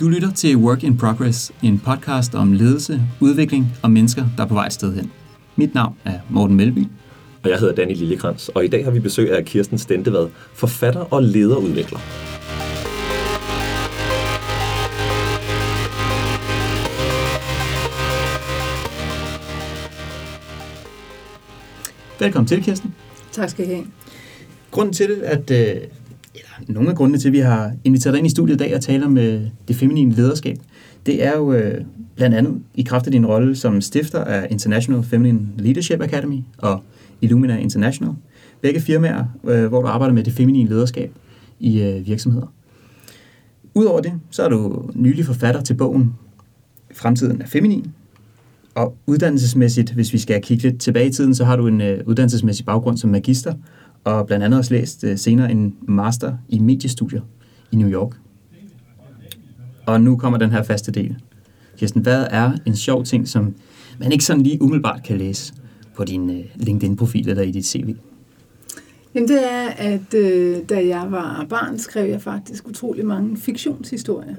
Du lytter til Work in Progress, en podcast om ledelse, udvikling og mennesker, der er på vej et sted hen. Mit navn er Morten Melby. Og jeg hedder Danny Lillekrans, og i dag har vi besøg af Kirsten Stentevad, forfatter og lederudvikler. Velkommen til, Kirsten. Tak skal I have. Grunden til, at, øh, nogle af grundene til, at vi har inviteret dig ind i studiet i dag og tale om øh, det feminine lederskab, det er jo øh, blandt andet i kraft af din rolle som stifter af International Feminine Leadership Academy og Illumina International. Begge firmaer, øh, hvor du arbejder med det feminine lederskab i øh, virksomheder. Udover det, så er du nylig forfatter til bogen Fremtiden er feminin, og uddannelsesmæssigt, hvis vi skal kigge lidt tilbage i tiden, så har du en øh, uddannelsesmæssig baggrund som magister, og blandt andet også læst uh, senere en master i mediestudier i New York. Og nu kommer den her faste del. Kirsten, hvad er en sjov ting, som man ikke sådan lige umiddelbart kan læse på din uh, LinkedIn-profil eller i dit CV? Jamen det er, at øh, da jeg var barn, skrev jeg faktisk utrolig mange fiktionshistorier.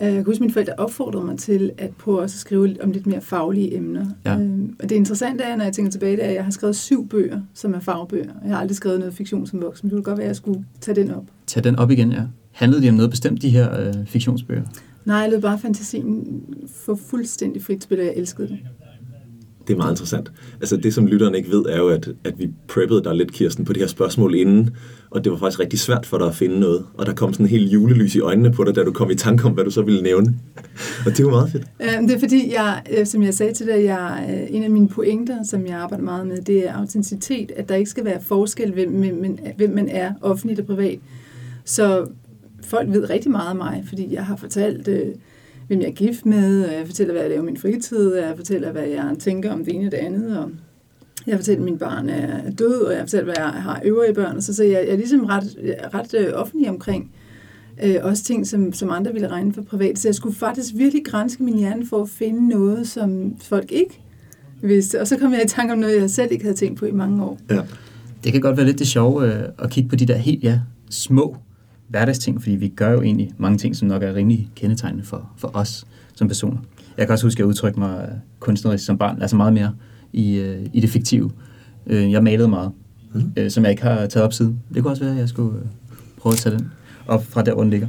Øh, jeg kan huske, at mine forældre opfordrede mig til at prøve at skrive om lidt mere faglige emner. Ja. Øhm, og det interessante er, når jeg tænker tilbage, det er, at jeg har skrevet syv bøger, som er fagbøger. Jeg har aldrig skrevet noget fiktion som voksen, men det ville godt være, at jeg skulle tage den op. Tage den op igen, ja. Handlede de om noget bestemt, de her øh, fiktionsbøger? Nej, jeg lød bare fantasien for fuldstændig frit spil, og jeg elskede det. Det er meget interessant. Altså det, som lytterne ikke ved, er jo, at, at vi preppede dig lidt, Kirsten, på det her spørgsmål inden, og det var faktisk rigtig svært for dig at finde noget, og der kom sådan en helt julelys i øjnene på dig, da du kom i tanke om, hvad du så ville nævne. Og det var meget fedt. Øh, ja, det er fordi, jeg, øh, som jeg sagde til dig, jeg, øh, en af mine pointer, som jeg arbejder meget med, det er autenticitet, at der ikke skal være forskel, hvem, hvem, hvem man er, offentligt og privat. Så folk ved rigtig meget om mig, fordi jeg har fortalt... Øh, hvem jeg er gift med, og jeg fortæller, hvad jeg laver i min fritid, og jeg fortæller, hvad jeg tænker om det ene og det andet, og jeg fortæller, at min barn er død, og jeg fortæller, hvad jeg har øvrige børn, og så, så jeg, jeg er ligesom ret, ret øh, offentlig omkring øh, også ting, som, som andre ville regne for privat. Så jeg skulle faktisk virkelig grænske min hjerne for at finde noget, som folk ikke vidste. Og så kom jeg i tanke om noget, jeg selv ikke havde tænkt på i mange år. Ja. Det kan godt være lidt det sjove øh, at kigge på de der helt ja, små hverdagsting, fordi vi gør jo egentlig mange ting, som nok er rimelig kendetegnende for, for os som personer. Jeg kan også huske, at jeg udtrykte mig øh, kunstnerisk som barn, altså meget mere i, øh, i det fiktive. Øh, jeg malede meget, mm. øh, som jeg ikke har taget op siden. Det kunne også være, at jeg skulle øh, prøve at tage den op fra der, hvor den ligger.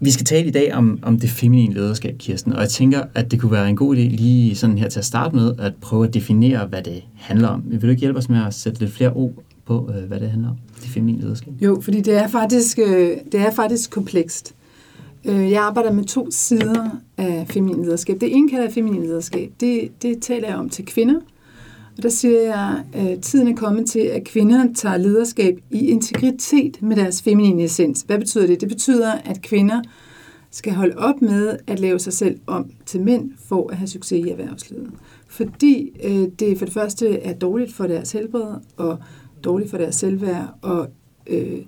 Vi skal tale i dag om, om det feminine lederskab, Kirsten, og jeg tænker, at det kunne være en god idé lige sådan her til at starte med, at prøve at definere, hvad det handler om. Vil du ikke hjælpe os med at sætte lidt flere ord på, øh, hvad det handler om, det feminine lederskab? Jo, fordi det er faktisk, øh, det er faktisk komplekst. Øh, jeg arbejder med to sider af feminin lederskab. Det ene kalder jeg feminin lederskab. Det, det taler jeg om til kvinder. Og der siger jeg, at tiden er kommet til, at kvinder tager lederskab i integritet med deres feminine essens. Hvad betyder det? Det betyder, at kvinder skal holde op med at lave sig selv om til mænd for at have succes i erhvervslivet. Fordi øh, det for det første er dårligt for deres helbred og dårligt for deres selvværd, og øh,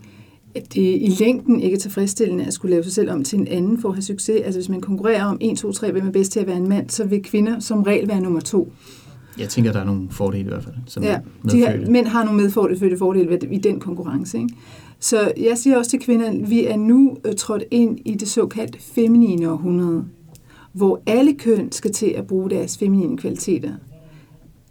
at det i længden ikke er tilfredsstillende at skulle lave sig selv om til en anden for at have succes. Altså hvis man konkurrerer om 1, 2, 3, hvem er bedst til at være en mand, så vil kvinder som regel være nummer to. Jeg tænker, der er nogle fordele i hvert fald. Som ja, de her, mænd har nogle medfordele fordele i den konkurrence. Ikke? Så jeg siger også til kvinder, at vi er nu øh, trådt ind i det såkaldte feminine århundrede, hvor alle køn skal til at bruge deres feminine kvaliteter.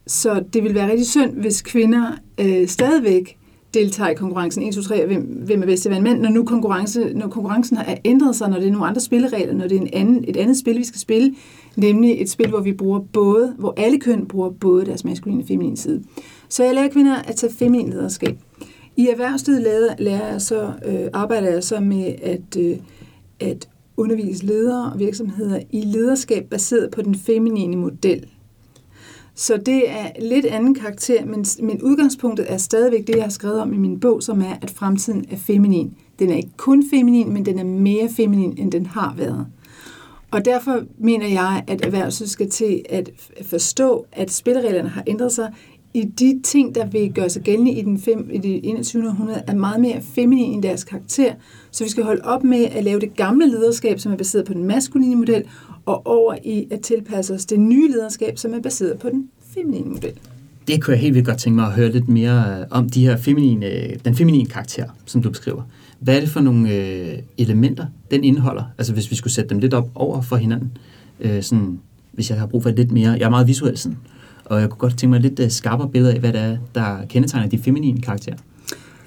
Så det vil være rigtig synd, hvis kvinder øh, stadigvæk deltager i konkurrencen 1, 2, 3, hvem, hvem er bedst til at være en mand, når nu konkurrence, når konkurrencen har ændret sig, når det er nogle andre spilleregler, når det er en anden, et andet spil, vi skal spille, nemlig et spil, hvor vi bruger både, hvor alle køn bruger både deres maskuline og feminine side. Så jeg lærer kvinder at tage feminin lederskab. I erhvervslivet lærer, lærer jeg så, øh, arbejder jeg så med at, øh, at undervise ledere og virksomheder i lederskab baseret på den feminine model. Så det er lidt anden karakter, men, men udgangspunktet er stadigvæk det, jeg har skrevet om i min bog, som er, at fremtiden er feminin. Den er ikke kun feminin, men den er mere feminin, end den har været. Og derfor mener jeg, at erhvervslivet skal til at forstå, at spillereglerne har ændret sig i de ting, der vil gøre sig gældende i, den fem, i det 21. århundrede, er meget mere feminin i deres karakter. Så vi skal holde op med at lave det gamle lederskab, som er baseret på den maskuline model, og over i at tilpasse os det nye lederskab, som er baseret på den feminine model. det kunne jeg helt vildt godt tænke mig at høre lidt mere øh, om, de her feminine, den feminine karakter, som du beskriver. Hvad er det for nogle øh, elementer, den indeholder? Altså hvis vi skulle sætte dem lidt op over for hinanden. Øh, sådan, hvis jeg har brug for lidt mere. Jeg er meget visuel sådan. Og jeg kunne godt tænke mig lidt uh, skarpere billede af, hvad det er, der kendetegner de feminine karakterer.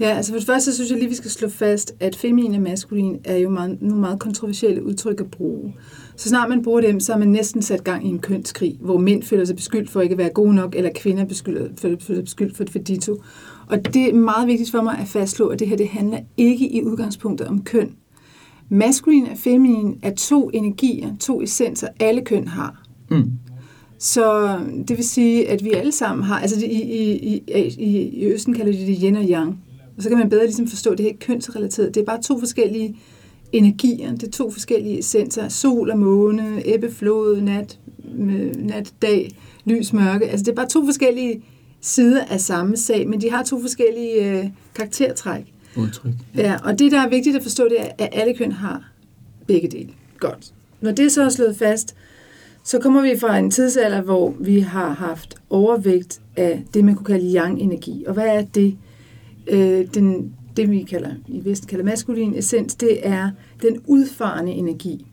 Ja, altså for det første så synes jeg lige, vi skal slå fast, at feminin og maskulin er jo meget, nogle meget kontroversielle udtryk at bruge. Så snart man bruger dem, så er man næsten sat gang i en kønskrig, hvor mænd føler sig beskyldt for ikke at være gode nok, eller kvinder føler, sig beskyldt for, for dito. Og det er meget vigtigt for mig at fastslå, at det her det handler ikke i udgangspunktet om køn. Maskulin og feminin er to energier, to essenser, alle køn har. Mm. Så det vil sige, at vi alle sammen har, altså i, i, i, i Østen kalder de det yin og yang, og så kan man bedre ligesom forstå, at det her kønsrelateret. Det er bare to forskellige energier, det er to forskellige essenser, sol og måne, æbbeflod, nat, nat, dag, lys, mørke. Altså det er bare to forskellige sider af samme sag, men de har to forskellige øh, karaktertræk. Udtryk. Ja. ja, og det, der er vigtigt at forstå, det er, at alle køn har begge dele. Godt. Når det så er slået fast, så kommer vi fra en tidsalder, hvor vi har haft overvægt af det, man kunne kalde yang-energi. Og hvad er det? Øh, den, det, vi kalder, i Vesten kalder maskulin essens, det er den udfarende energi.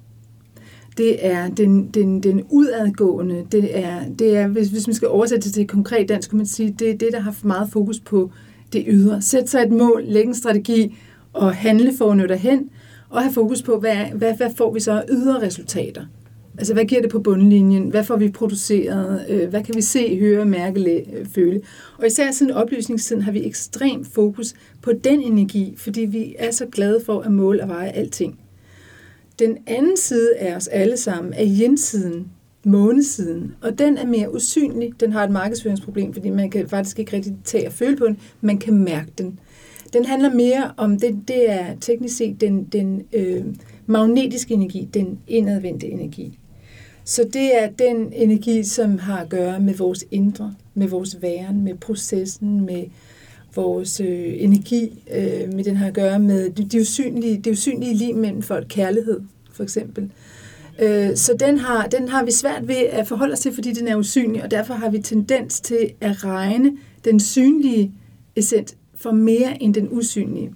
Det er den, den, den udadgående, det er, det er hvis, hvis man skal oversætte det til konkret dansk, kan man sige, det er det, der har meget fokus på det ydre. Sæt sig et mål, lægge en strategi og handle for at nå derhen, og have fokus på, hvad, hvad, hvad får vi så ydre resultater. Altså, hvad giver det på bundlinjen? Hvad får vi produceret? Øh, hvad kan vi se, høre, mærke, føle? Og især siden oplysningstiden har vi ekstrem fokus på den energi, fordi vi er så glade for at måle og veje alting. Den anden side af os alle sammen er jensiden, månesiden, og den er mere usynlig. Den har et markedsføringsproblem, fordi man kan faktisk ikke rigtig tage og føle på den, man kan mærke den. Den handler mere om, det, det er teknisk set den, den øh, magnetiske energi, den indadvendte energi. Så det er den energi, som har at gøre med vores indre, med vores væren, med processen, med vores øh, energi, øh, med den har at gøre med det, det usynlige, det usynlige liv mellem folk, kærlighed for eksempel. Øh, så den har, den har vi svært ved at forholde os til, fordi den er usynlig, og derfor har vi tendens til at regne den synlige essens for mere end den usynlige.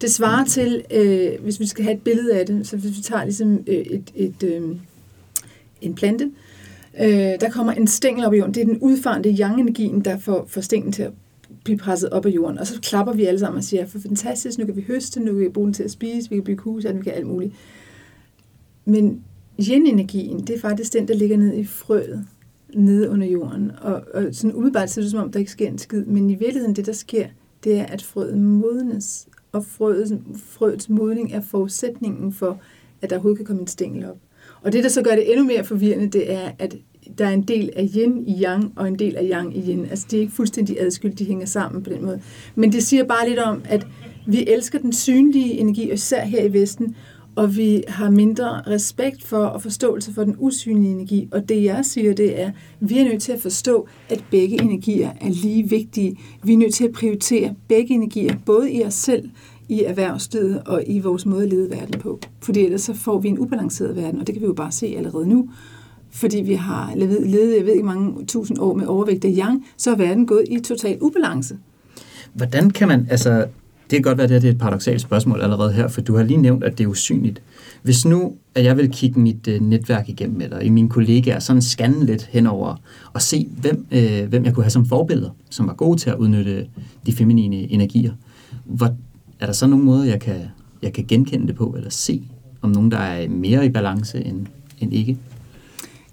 Det svarer til, øh, hvis vi skal have et billede af det, så hvis vi tager ligesom øh, et, et, øh, en plante. Øh, der kommer en stængel op i jorden. Det er den udfarende yang-energien, der får, får stænglen til at blive presset op af jorden. Og så klapper vi alle sammen og siger, for fantastisk, nu kan vi høste, nu kan vi bruge den til at spise, vi kan bygge hus, vi kan alt muligt. Men yin-energien, det er faktisk den, der ligger nede i frøet, nede under jorden. Og, og sådan umiddelbart ser det som om, der ikke sker en skid. Men i virkeligheden, det der sker, det er, at frøet modnes. Og frøets, frøets modning er forudsætningen for, at der overhovedet kan komme en stængel op. Og det, der så gør det endnu mere forvirrende, det er, at der er en del af yin i yang, og en del af yang i yin. Altså, det er ikke fuldstændig adskilt, de hænger sammen på den måde. Men det siger bare lidt om, at vi elsker den synlige energi, især her i Vesten, og vi har mindre respekt for og forståelse for den usynlige energi. Og det jeg siger, det er, at vi er nødt til at forstå, at begge energier er lige vigtige. Vi er nødt til at prioritere begge energier, både i os selv, i erhvervslivet og i vores måde at lede verden på. Fordi ellers så får vi en ubalanceret verden, og det kan vi jo bare se allerede nu. Fordi vi har levet, levet jeg ved ikke mange tusind år med overvægt af yang, så er verden gået i total ubalance. Hvordan kan man, altså det kan godt være, at det er et paradoxalt spørgsmål allerede her, for du har lige nævnt, at det er usynligt. Hvis nu, at jeg vil kigge mit øh, netværk igennem, eller i mine kollegaer, sådan scanne lidt henover, og se, hvem, øh, hvem jeg kunne have som forbilleder, som var gode til at udnytte de feminine energier. Hvor, er der så nogen måde, jeg kan, jeg kan genkende det på, eller se, om nogen, der er mere i balance end, end ikke?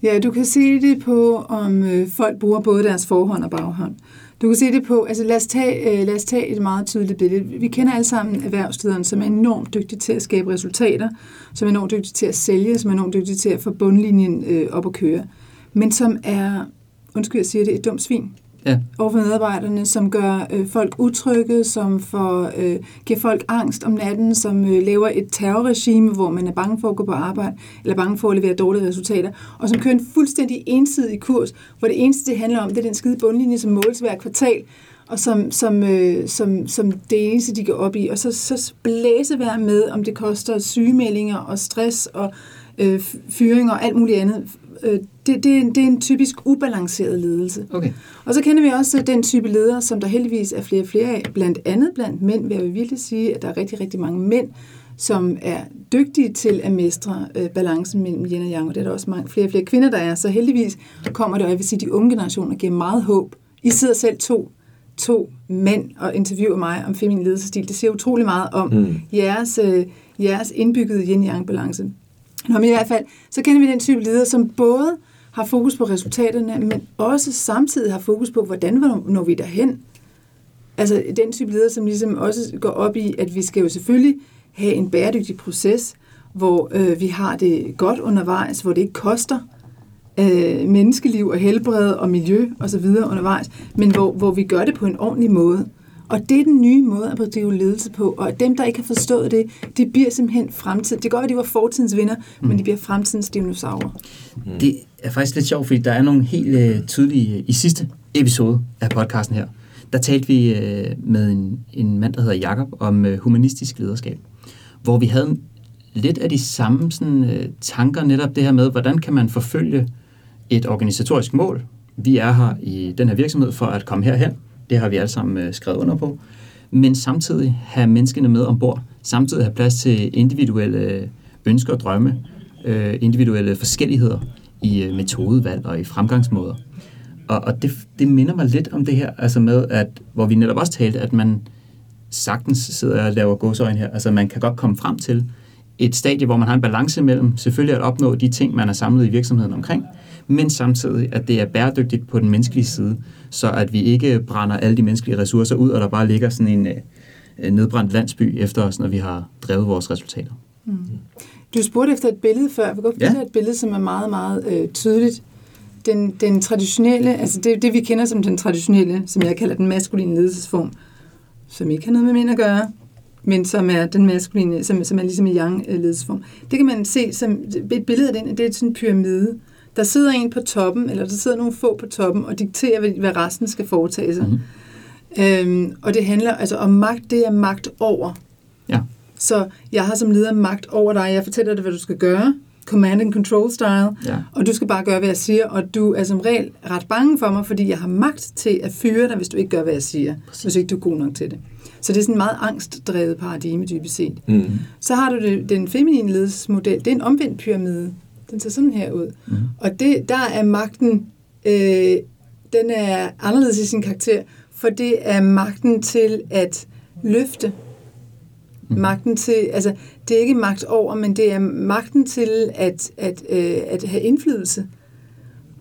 Ja, du kan se det på, om øh, folk bruger både deres forhånd og baghånd. Du kan se det på, altså lad os tage, øh, lad os tage et meget tydeligt billede. Vi kender alle sammen erhvervslederen, som er enormt dygtig til at skabe resultater, som er enormt dygtig til at sælge, som er enormt dygtig til at få bundlinjen øh, op at køre, men som er, undskyld jeg siger det, et dumt svin ja. over for medarbejderne, som gør øh, folk utrygge, som får, øh, giver folk angst om natten, som øh, laver et terrorregime, hvor man er bange for at gå på arbejde, eller bange for at levere dårlige resultater, og som kører en fuldstændig ensidig kurs, hvor det eneste, det handler om, det er den skide bundlinje, som måles hver kvartal, og som, som, øh, som, som det eneste, de går op i. Og så, så blæse være med, om det koster sygemeldinger og stress og øh, fyringer og alt muligt andet, øh, det, det, er en, det er en typisk ubalanceret ledelse. Okay. Og så kender vi også den type ledere, som der heldigvis er flere og flere af, blandt andet blandt mænd, vil jeg virkelig sige, at der er rigtig, rigtig mange mænd, som er dygtige til at mestre øh, balancen mellem yin og yang, og det er der også mange, flere og flere kvinder, der er. Så heldigvis kommer det, og jeg vil sige, de unge generationer giver meget håb. I sidder selv to, to mænd og interviewer mig om feminin ledelsesstil. Det siger utrolig meget om mm. jeres, øh, jeres indbyggede yin-yang-balance. Nå, men i hvert fald, så kender vi den type leder, som både har fokus på resultaterne, men også samtidig har fokus på, hvordan når vi derhen. Altså den type leder, som ligesom også går op i, at vi skal jo selvfølgelig have en bæredygtig proces, hvor øh, vi har det godt undervejs, hvor det ikke koster øh, menneskeliv og helbred og miljø osv. undervejs, men hvor, hvor vi gør det på en ordentlig måde. Og det er den nye måde at bedrive ledelse på, og dem, der ikke har forstået det, de bliver simpelthen fremtid. Det være, at de var fortidens vinder, mm. men de bliver fremtidens dinosaurer. Mm. Det er faktisk lidt sjovt, fordi der er nogle helt uh, tydelige... I sidste episode af podcasten her, der talte vi uh, med en, en mand, der hedder Jakob om uh, humanistisk lederskab hvor vi havde lidt af de samme sådan, øh, tanker, netop det her med, hvordan kan man forfølge et organisatorisk mål. Vi er her i den her virksomhed for at komme herhen. Det har vi alle sammen øh, skrevet under på. Men samtidig have menneskene med ombord. Samtidig have plads til individuelle ønsker og drømme. Øh, individuelle forskelligheder i øh, metodevalg og i fremgangsmåder. Og, og det, det minder mig lidt om det her, altså med, at, hvor vi netop også talte, at man sagtens sidder og laver godsøjne her. Altså man kan godt komme frem til et stadie, hvor man har en balance mellem selvfølgelig at opnå de ting, man er samlet i virksomheden omkring, men samtidig, at det er bæredygtigt på den menneskelige side, så at vi ikke brænder alle de menneskelige ressourcer ud, og der bare ligger sådan en øh, nedbrændt landsby efter os, når vi har drevet vores resultater. Mm. Du spurgte efter et billede før. Vi kan godt ja. et billede, som er meget, meget øh, tydeligt. Den, den traditionelle, altså det, det vi kender som den traditionelle, som jeg kalder den maskuline ledelsesform, som ikke har noget med mænd at gøre, men som er den maskuline, som, som er ligesom i yang-ledelsesform. Det kan man se som et billede af den, det er sådan en pyramide. Der sidder en på toppen, eller der sidder nogle få på toppen, og dikterer, hvad resten skal foretage sig. Mm-hmm. Øhm, og det handler altså om magt, det er magt over. Ja. Så jeg har som leder magt over dig, jeg fortæller dig, hvad du skal gøre, command and control style, ja. og du skal bare gøre, hvad jeg siger, og du er som regel ret bange for mig, fordi jeg har magt til at fyre dig, hvis du ikke gør, hvad jeg siger, Præcis. hvis ikke du er god nok til det. Så det er sådan en meget angstdrevet paradigme, dybest set. Mm. Så har du det, den feminine ledelsesmodel, det er en omvendt pyramide. Den ser sådan her ud. Mm. Og det, der er magten, øh, den er anderledes i sin karakter, for det er magten til at løfte Mm. Magten til, altså det er ikke magt over, men det er magten til at, at, øh, at have indflydelse.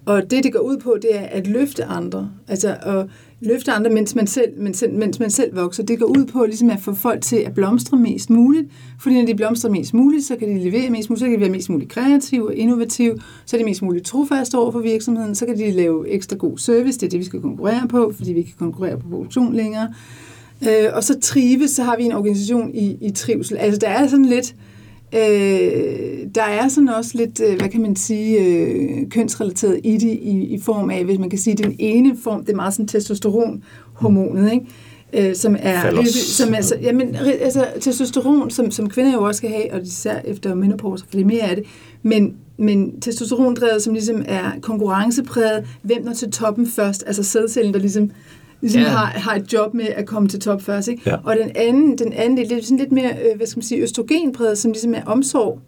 Og det, det går ud på, det er at løfte andre. Altså at løfte andre, mens man selv, mens, mens man selv vokser. Det går ud på ligesom at få folk til at blomstre mest muligt. Fordi når de blomstrer mest muligt, så kan de levere mest muligt, så kan de være mest muligt kreative og innovative, så er de mest muligt trofaste over for virksomheden, så kan de lave ekstra god service, det er det, vi skal konkurrere på, fordi vi kan konkurrere på produktion længere. Øh, og så trives, så har vi en organisation i, i trivsel. Altså der er sådan lidt, øh, der er sådan også lidt, øh, hvad kan man sige, øh, kønsrelateret i det, i, i form af, hvis man kan sige, den ene form, det er meget sådan testosteronhormonet, ikke? Øh, som er, som er så, jamen, altså, testosteron, som, som kvinder jo også skal have, og især efter menopause, for det mere af det, men, men testosterondrevet, som ligesom er konkurrencepræget, hvem når til toppen først, altså sædcellen, der ligesom ligesom ja. har, har et job med at komme til top først. Ikke? Ja. Og den anden, den anden det er sådan lidt mere, øh, hvad skal man sige, østrogenpræget, som ligesom er omsorg.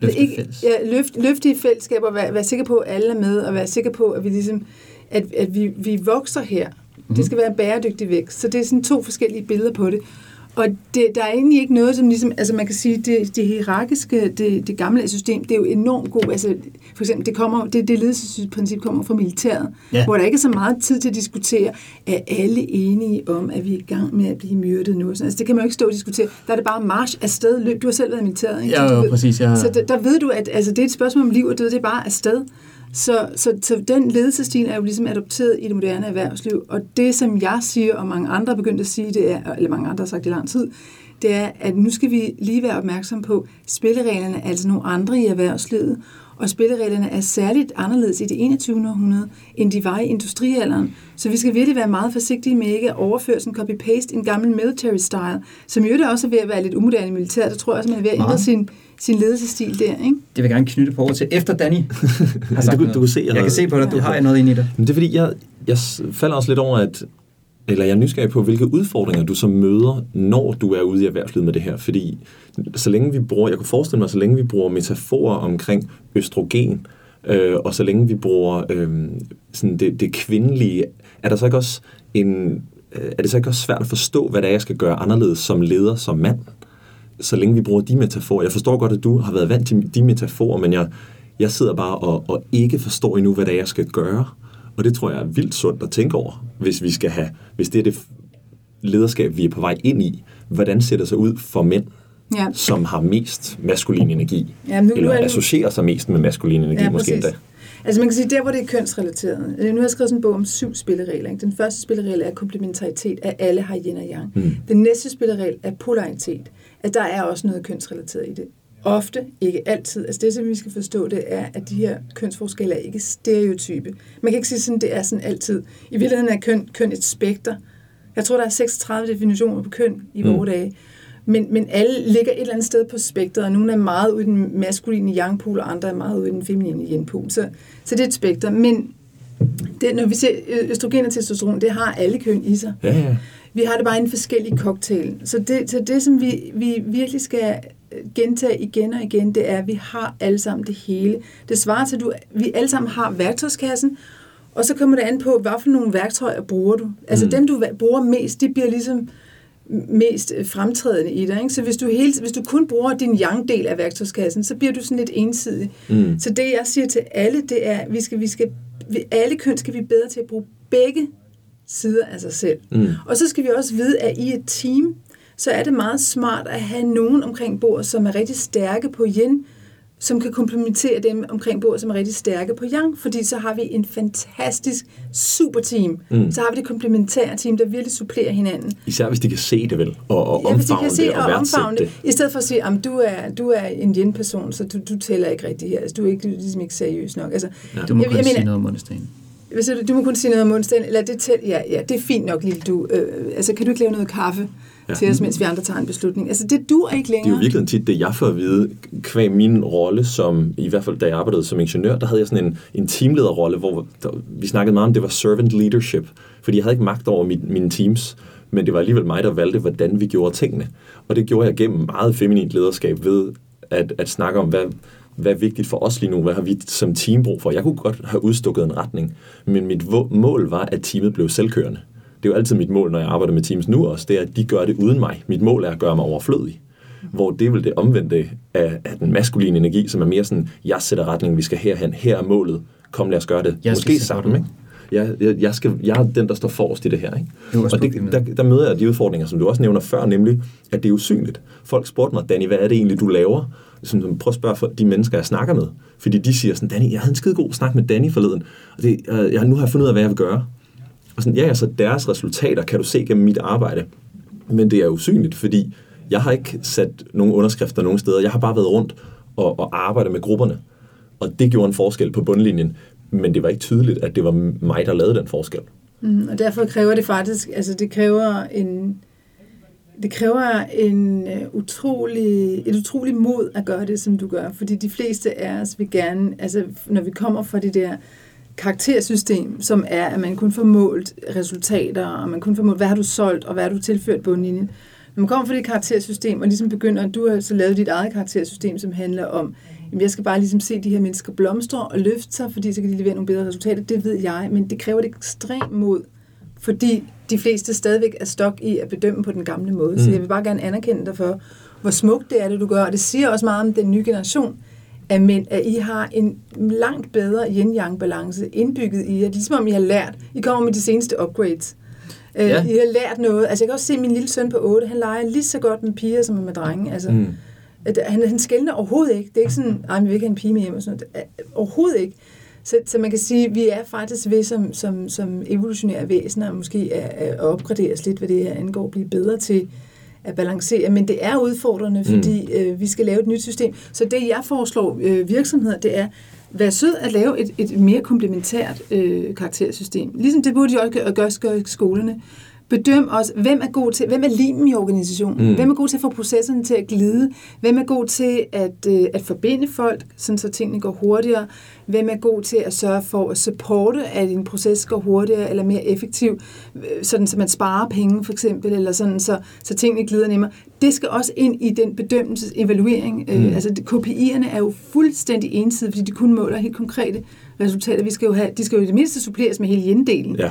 Løfte ikke, ja, løft, løfte i fællesskab og være, være sikker på, at alle er med, og være sikker på, at vi ligesom, at, at vi, vi vokser her. Mm-hmm. Det skal være bæredygtig vækst. Så det er sådan to forskellige billeder på det. Og det, der er egentlig ikke noget, som ligesom, altså man kan sige, det, det hierarkiske, det, det gamle system, det er jo enormt godt. Altså, for eksempel, det, kommer, det, det ledelsesprincip kommer fra militæret, ja. hvor der ikke er så meget tid til at diskutere, er alle enige om, at vi er i gang med at blive myrdet nu? Altså, det kan man jo ikke stå og diskutere. Der er det bare march afsted, løb. Du har selv været militæret, ikke? Ja, jo, præcis. Ja. Så der, der ved du, at altså, det er et spørgsmål om liv og død, det er bare afsted. Så, så, så den ledelsesstil er jo ligesom adopteret i det moderne erhvervsliv, og det, som jeg siger, og mange andre er begyndt at sige, det er, eller mange andre har sagt i lang tid, det er, at nu skal vi lige være opmærksom på, spillereglerne er altså nogle andre i erhvervslivet, Og spillereglerne er særligt anderledes i det 21. århundrede, end de var i industrialderen. Så vi skal virkelig være meget forsigtige med ikke at overføre sådan copy-paste en gammel military style, som jo det også er ved at være lidt umoderne i militæret. Der tror jeg også, man er ved at ændre sin, sin ledelsesstil der, ikke? Det vil jeg gerne knytte på over til, efter Danny har sagt du, noget. du kunne se, jeg jeg kan se på dig, du Ja. har noget ind i dig. Men det er fordi, jeg, jeg falder også lidt over, at eller jeg er nysgerrig på, hvilke udfordringer du så møder, når du er ude i erhvervslivet med det her. Fordi så længe vi bruger, jeg kunne forestille mig, så længe vi bruger metaforer omkring østrogen, øh, og så længe vi bruger øh, sådan det, det kvindelige, er der så ikke også en, øh, er det så ikke også svært at forstå, hvad det er, jeg skal gøre anderledes som leder, som mand? Så længe vi bruger de metaforer. Jeg forstår godt, at du har været vant til de metaforer, men jeg, jeg sidder bare og, og ikke forstår endnu, hvad det er, jeg skal gøre. Og det tror jeg er vildt sundt at tænke over, hvis vi skal have, hvis det er det lederskab, vi er på vej ind i. Hvordan ser det sig ud for mænd, Ja. som har mest maskulin energi? Ja, nu- nu eller er det- associerer sig mest med maskulin energi, Ja, måske endda. Altså man kan sige, der hvor det er kønsrelateret. øh, Nu har jeg skrevet sådan en bog om syv spilleregler. Ikke? Den første spilleregel er komplementaritet, at alle har yin og yang. Mm. Den næste spilleregel er polaritet, at der er også noget kønsrelateret i det. Ofte, ikke altid. Altså det, som vi skal forstå, det er, at de her kønsforskelle er ikke stereotype. Man kan ikke sige sådan, det er sådan altid. I virkeligheden er køn, køn et spekter. Jeg tror, der er 36 definitioner på køn i Mm. vores dage. Men, men alle ligger et eller andet sted på spektret, og nogle er meget ude i den maskuline yang-pool, og andre er meget ude i den feminine yin-pool. Så, så det er et spekter. Men det, når vi ser østrogen og testosteron, det har alle køn i sig. Ja, ja. Vi har det bare i en forskellig cocktail. Så det, så det som vi, vi virkelig skal øh, gentage igen og igen, det er, at vi har alle sammen det hele. Det svarer til, at du, vi alle sammen har værktøjskassen, og så kommer det an på, hvad for nogle værktøjer bruger du. Altså Mm. dem, du bruger mest, de bliver ligesom mest øh, fremtrædende i dig. Ikke? Så hvis du, hele, hvis du kun bruger din yang-del af værktøjskassen, så bliver du sådan lidt ensidig. Mm. Så det, jeg siger til alle, det er, at vi skal, vi skal, vi, alle køn skal vi bedre til at bruge begge sider af sig selv. Mm. Og så skal vi også vide, at i et team, så er det meget smart at have nogen omkring bordet, som er rigtig stærke på yin, som kan komplementere dem omkring bordet, som er rigtig stærke på yang, fordi så har vi en fantastisk superteam. Mm. Mm. Så har vi det komplementære team, der virkelig supplerer hinanden. Især hvis de kan se det vel, og, og Ja, hvis de omfavne kan se det og og værdsætte omfavne det. I stedet for at sige, at du er, du er en yin-person, så du, du tæller ikke rigtigt her. Altså, du er ikke, du er ligesom ikke seriøs nok. Altså, Ja. Du må Jeg- kun jeg sige mener- noget om onsdagen. Hvad siger du, du må kun sige noget om onsdagen, eller det tæl, ja, ja, det er fint nok, lille du. Øh, altså, kan du ikke lave noget kaffe Ja. til os, mens vi andre tager en beslutning? Altså, det dur ikke Det er længere. jo virkelig tit det, jeg får at vide, kvæg min rolle som, i hvert fald da jeg arbejdede som ingeniør, der havde jeg sådan en, en teamlederrolle, hvor der, vi snakkede meget om, det var servant leadership, fordi jeg havde ikke magt over mit, mine teams, men det var alligevel mig, der valgte, hvordan vi gjorde tingene. Og det gjorde jeg gennem meget feminint lederskab ved at, at snakke om, hvad, hvad er vigtigt for os lige nu, hvad har vi som team brug for. Jeg kunne godt have udstukket en retning, men mit mål var, at teamet blev selvkørende. Det er jo altid mit mål, når jeg arbejder med teams nu også, det er, at de gør det uden mig. Mit mål er at gøre mig overflødig. Hvor det er vel det omvendte af, af den maskuline energi, som er mere sådan, jeg sætter retningen, vi skal herhen, her er målet, kom lad os gøre det. Jeg Måske sammen, ikke? Jeg, jeg, jeg, skal, jeg er den, der står forrest i det her. Ikke? Øverst Og det, der, der møder jeg de udfordringer, som du også nævner før, nemlig, at det er usynligt. Folk spurgte mig, Danny, hvad er det egentlig, du laver? Sådan, prøv at spørge for de mennesker, jeg snakker med. Fordi de siger sådan, Danny, jeg havde en skide god snak med Danny forleden, og det, øh, jeg, nu har jeg fundet ud af, hvad jeg vil gøre. Og sådan, ja, ja, så deres resultater kan du se gennem mit arbejde. Men det er usynligt, fordi jeg har ikke sat nogen underskrifter nogen steder. Jeg har bare været rundt og, og arbejdet med grupperne. Og det gjorde en forskel på bundlinjen. Men det var ikke tydeligt, at det var mig, der lavede den forskel. Mm, og derfor kræver det faktisk, altså det kræver en, det kræver en øh, utrolig, et utrolig mod at gøre det, som du gør. Fordi de fleste af os vil gerne, altså når vi kommer fra det der karaktersystem, som er, at man kun får målt resultater, og man kun får målt, hvad har du solgt, og hvad har du tilført bundlinjen. Når man kommer fra det karaktersystem, og ligesom begynder, at du har så lavet dit eget karaktersystem, som handler om, jamen jeg skal bare ligesom se de her mennesker blomstre og løfte sig, fordi så kan de levere nogle bedre resultater, det ved jeg, men det kræver et ekstremt mod, fordi de fleste stadigvæk er stok i at bedømme på den gamle måde. Mm. Så jeg vil bare gerne anerkende dig for, hvor smukt det er, det du gør, og det siger også meget om den nye generation af mænd, at I har en langt bedre yin-yang-balance indbygget i jer. Det er ligesom om, I har lært. I kommer med de seneste upgrades. Ja. Ja. I har lært noget. Altså, jeg kan også se min lille søn på 8, han leger lige så godt med piger, som med drenge. Altså, mm. Mm. at han, han skældner overhovedet ikke. Det er ikke sådan, at vi vil ikke have en pige med hjem og sådan noget. Det er- Overhovedet ikke. Så, så man kan sige, at vi er faktisk ved som, som, som evolutionære væsener måske at, at opgraderes lidt, hvad det her angår, blive bedre til at balancere. Men det er udfordrende, fordi mm. øh, vi skal lave et nyt system. Så det, jeg foreslår øh, virksomheder, det er, være sød at lave et, et mere komplementært øh, karaktersystem. Ligesom det burde de også gøre, gøre, skolerne. Bedøm også, hvem er god til, hvem er limen i organisationen? Mm. Hvem er god til at få processerne til at glide? Hvem er god til at, øh, at forbinde folk, sådan så tingene går hurtigere? Hvem er god til at sørge for at supporte, at en proces går hurtigere eller mere effektiv, øh, sådan så man sparer penge for eksempel, eller sådan så, så tingene glider nemmere. Det skal også ind i den bedømmelses evaluering. Øh, mm. Øh, altså KPI'erne er jo fuldstændig ensidige, fordi de kun måler helt konkrete resultater. Vi skal jo have, de skal jo i det mindste suppleres med hele jendelen. Ja.